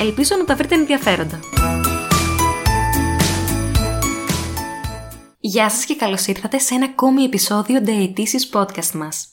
Ελπίζω να τα βρείτε ενδιαφέροντα. Γεια σας και καλώς ήρθατε σε ένα ακόμη επεισόδιο Dietitious Podcast μας.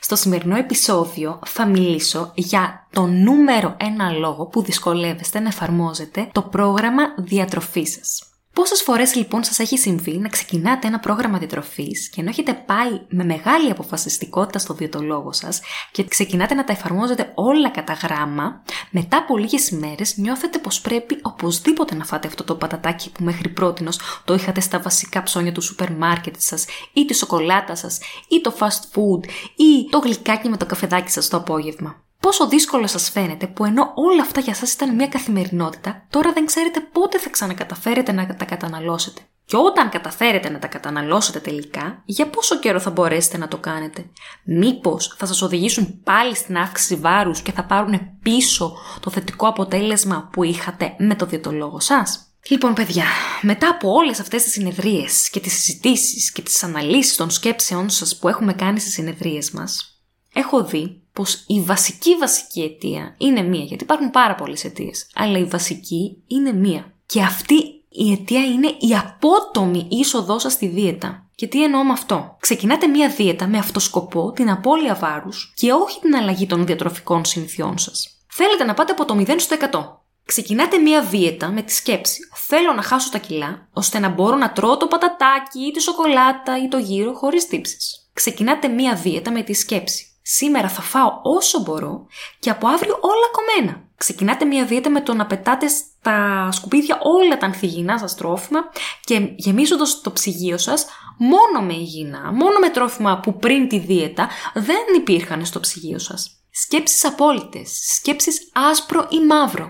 Στο σημερινό επεισόδιο θα μιλήσω για το νούμερο ένα λόγο που δυσκολεύεστε να εφαρμόζετε το πρόγραμμα διατροφής σας. Πόσες φορές λοιπόν σας έχει συμβεί να ξεκινάτε ένα πρόγραμμα διατροφής και ενώ έχετε πάει με μεγάλη αποφασιστικότητα στο διαιτολόγο σας και ξεκινάτε να τα εφαρμόζετε όλα κατά γράμμα, μετά από λίγες ημέρε νιώθετε πως πρέπει οπωσδήποτε να φάτε αυτό το πατατάκι που μέχρι πρώτη το είχατε στα βασικά ψώνια του σούπερ μάρκετ σας, ή τη σοκολάτα σας, ή το fast food, ή το γλυκάκι με το καφεδάκι σας το απόγευμα. Πόσο δύσκολο σας φαίνεται που ενώ όλα αυτά για σας ήταν μια καθημερινότητα, τώρα δεν ξέρετε πότε θα ξανακαταφέρετε να τα καταναλώσετε. Και όταν καταφέρετε να τα καταναλώσετε τελικά, για πόσο καιρό θα μπορέσετε να το κάνετε; Μήπως θα σας οδηγήσουν πάλι στην αύξηση βάρους και θα πάρουν πίσω το θετικό αποτέλεσμα που είχατε με το διαιτολόγο σας; Λοιπόν, παιδιά, μετά από όλες αυτές τις συνεδρίες και τις συζητήσεις και τις αναλύσεις των σκέψεών σας που έχουμε κάνει στις συνεδρίες μας, έχω δει πως η βασική βασική αιτία είναι μία, γιατί υπάρχουν πάρα πολλές αιτίες, αλλά η βασική είναι μία. Και αυτή η αιτία είναι η απότομη είσοδός σας στη δίαιτα. Και τι εννοώ με αυτό; Ξεκινάτε μία δίαιτα με αυτό σκοπό την απώλεια βάρους και όχι την αλλαγή των διατροφικών συνηθιών σας. Θέλετε να πάτε από το 0 στο 100. Ξεκινάτε μία δίαιτα με τη σκέψη θέλω να χάσω τα κιλά ώστε να μπορώ να τρώω το πατατάκι ή τη σοκολάτα ή το γύρο χωρίς τύψεις. Ξεκινάτε μία δίαιτα με τη σκέψη Σήμερα θα φάω όσο μπορώ και από αύριο όλα κομμένα. Ξεκινάτε μια δίαιτα με το να πετάτε στα σκουπίδια όλα τα ανθυγιεινά σας τρόφιμα και γεμίζοντας το ψυγείο σας μόνο με υγιεινά, μόνο με τρόφιμα που πριν τη δίαιτα δεν υπήρχαν στο ψυγείο σας. Σκέψεις απόλυτες, σκέψεις άσπρο ή μαύρο.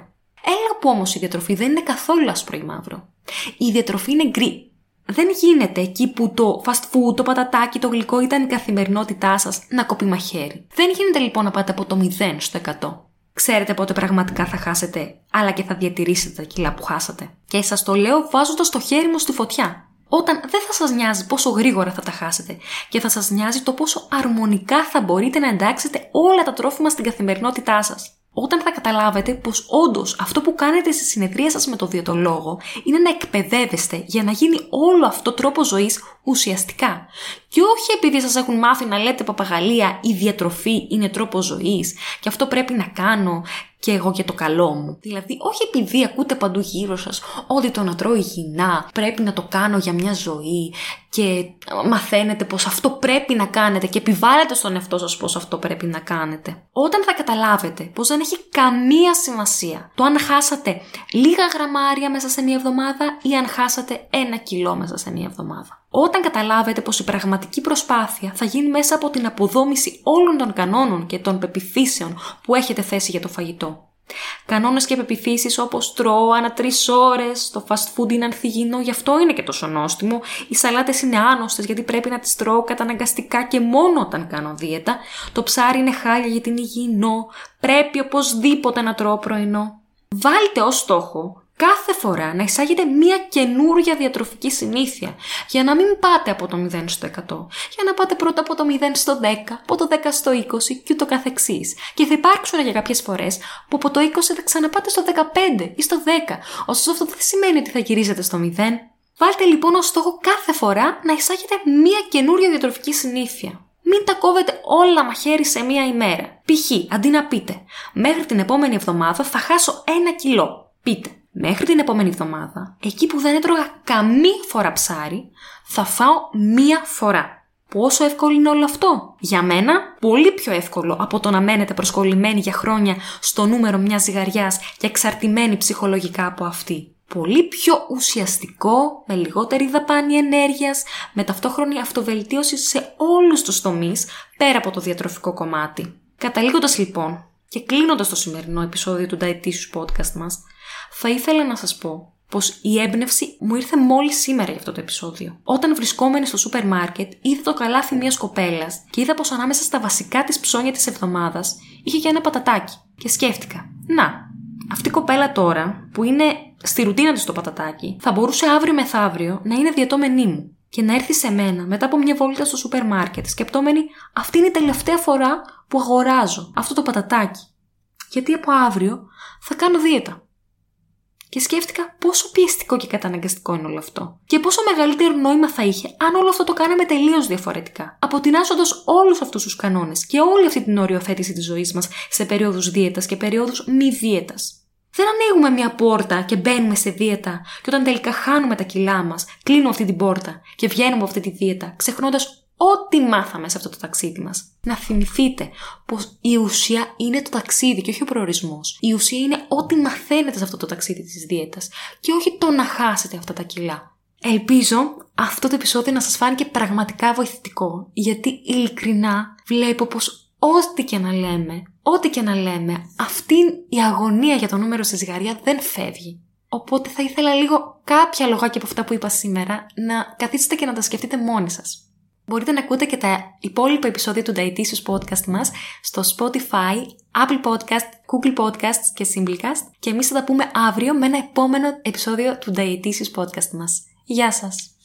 Έλα που όμως η διατροφή δεν είναι καθόλου άσπρο ή μαύρο. Η διατροφή είναι γκρι δεν γίνεται εκεί που το fast food, το πατατάκι, το γλυκό ήταν η καθημερινότητά σας να κοπεί μαχαίρι. Δεν γίνεται λοιπόν να πάτε από το 0 στο 100. Ξέρετε πότε πραγματικά θα χάσετε, αλλά και θα διατηρήσετε τα κιλά που χάσατε. Και σας το λέω βάζοντας το χέρι μου στη φωτιά. Όταν δεν θα σας νοιάζει πόσο γρήγορα θα τα χάσετε και θα σας νοιάζει το πόσο αρμονικά θα μπορείτε να εντάξετε όλα τα τρόφιμα στην καθημερινότητά σας όταν θα καταλάβετε πως όντως αυτό που κάνετε στη συνεδρία σας με το διαιτολόγο είναι να εκπαιδεύεστε για να γίνει όλο αυτό τρόπο ζωής ουσιαστικά. Και όχι επειδή σας έχουν μάθει να λέτε παπαγαλία η διατροφή είναι τρόπο ζωής και αυτό πρέπει να κάνω και εγώ για το καλό μου. Δηλαδή, όχι επειδή ακούτε παντού γύρω σας ότι το να τρώω υγιεινά πρέπει να το κάνω για μια ζωή και μαθαίνετε πως αυτό πρέπει να κάνετε και επιβάλλετε στον εαυτό σας πως αυτό πρέπει να κάνετε. Όταν θα καταλάβετε πως δεν έχει καμία σημασία το αν χάσατε λίγα γραμμάρια μέσα σε μια εβδομάδα ή αν χάσατε ένα κιλό μέσα σε μια εβδομάδα. Όταν καταλάβετε πως η πραγματική προσπάθεια θα γίνει μέσα από την αποδόμηση όλων των κανόνων και των πεπιθήσεων που έχετε θέσει για το φαγητό. Κανόνες και πεπιθήσεις όπως τρώω ανά τρεις ώρες, το fast food είναι ανθυγιεινό, γι' αυτό είναι και τόσο νόστιμο. Οι σαλάτες είναι άνοστε γιατί πρέπει να τις τρώω καταναγκαστικά και μόνο όταν κάνω δίαιτα. Το ψάρι είναι χάλια γιατί είναι υγιεινό. Πρέπει οπωσδήποτε να τρώω πρωινό. Βάλτε ως στόχο κάθε φορά να εισάγετε μία καινούρια διατροφική συνήθεια για να μην πάτε από το 0 στο 100, για να πάτε πρώτα από το 0 στο 10, από το 10 στο 20 και ούτω καθεξής. Και θα υπάρξουν για κάποιες φορές που από το 20 θα ξαναπάτε στο 15 ή στο 10, ωστόσο αυτό δεν σημαίνει ότι θα γυρίζετε στο 0. Βάλτε λοιπόν ως στόχο κάθε φορά να εισάγετε μία καινούρια διατροφική συνήθεια. Μην τα κόβετε όλα μαχαίρι σε μία ημέρα. Π.χ. αντί να πείτε, μέχρι την επόμενη εβδομάδα θα χάσω ένα κιλό. Πείτε, Μέχρι την επόμενη εβδομάδα, εκεί που δεν έτρωγα καμία φορά ψάρι, θα φάω μία φορά. Πόσο εύκολο είναι όλο αυτό; Για μένα, πολύ πιο εύκολο από το να μένετε προσκολλημένοι για χρόνια στο νούμερο μιας ζυγαριάς και εξαρτημένοι ψυχολογικά από αυτή. Πολύ πιο ουσιαστικό, με λιγότερη δαπάνη ενέργειας, με ταυτόχρονη αυτοβελτίωση σε όλους τους τομείς, πέρα από το διατροφικό κομμάτι. Καταλήγοντας λοιπόν, Και κλείνοντας το σημερινό επεισόδιο του Dietitious Podcast μας, θα ήθελα να σας πω πως η έμπνευση μου ήρθε μόλις σήμερα για αυτό το επεισόδιο. Όταν βρισκόμενη στο σούπερ μάρκετ, είδα το καλάθι μιας κοπέλας και είδα πως ανάμεσα στα βασικά της ψώνια της εβδομάδας είχε και ένα πατατάκι. Και σκέφτηκα, να, αυτή η κοπέλα τώρα, που είναι στη ρουτίνα της το πατατάκι, θα μπορούσε αύριο μεθαύριο να είναι διατόμενή μου και να έρθει σε μένα μετά από μια βόλτα στο σούπερ μάρκετ, σκεπτόμενη αυτή είναι η τελευταία φορά που αγοράζω αυτό το πατατάκι. Γιατί από αύριο θα κάνω δίαιτα. Και σκέφτηκα πόσο πιεστικό και καταναγκαστικό είναι όλο αυτό. Και πόσο μεγαλύτερο νόημα θα είχε αν όλο αυτό το κάναμε τελείως διαφορετικά. Αποτινάσσοντα όλους αυτούς τους κανόνες και όλη αυτή την οριοθέτηση της ζωής μας σε περίοδους δίαιτας και περίοδους μη δίαιτας. Δεν ανοίγουμε μια πόρτα και μπαίνουμε σε δίαιτα, και όταν τελικά χάνουμε τα κιλά μας, κλείνουμε αυτή την πόρτα και βγαίνουμε από αυτή τη δίαιτα, ξεχνώντας ό,τι μάθαμε σε αυτό το ταξίδι μας. Να θυμηθείτε πως η ουσία είναι το ταξίδι και όχι ο προορισμός. Η ουσία είναι ό,τι μαθαίνετε σε αυτό το ταξίδι της δίαιτας και όχι το να χάσετε αυτά τα κιλά. Ελπίζω αυτό το επεισόδιο να σας φάνηκε πραγματικά βοηθητικό, γιατί ειλικρινά βλέπω πως ό,τι και να λέμε, ό,τι και να λέμε, αυτή η αγωνία για το νούμερο στη ζυγαρία δεν φεύγει. Οπότε θα ήθελα λίγο κάποια λογάκια από αυτά που είπα σήμερα να καθίσετε και να τα σκεφτείτε μόνοι σας. Μπορείτε να ακούτε και τα υπόλοιπα επεισόδια του Dietitious Podcast μας στο Spotify, Apple Podcast, Google Podcasts και Simplecast και εμείς θα τα πούμε αύριο με ένα επόμενο επεισόδιο του Dietitious Podcast μας. Γεια σας!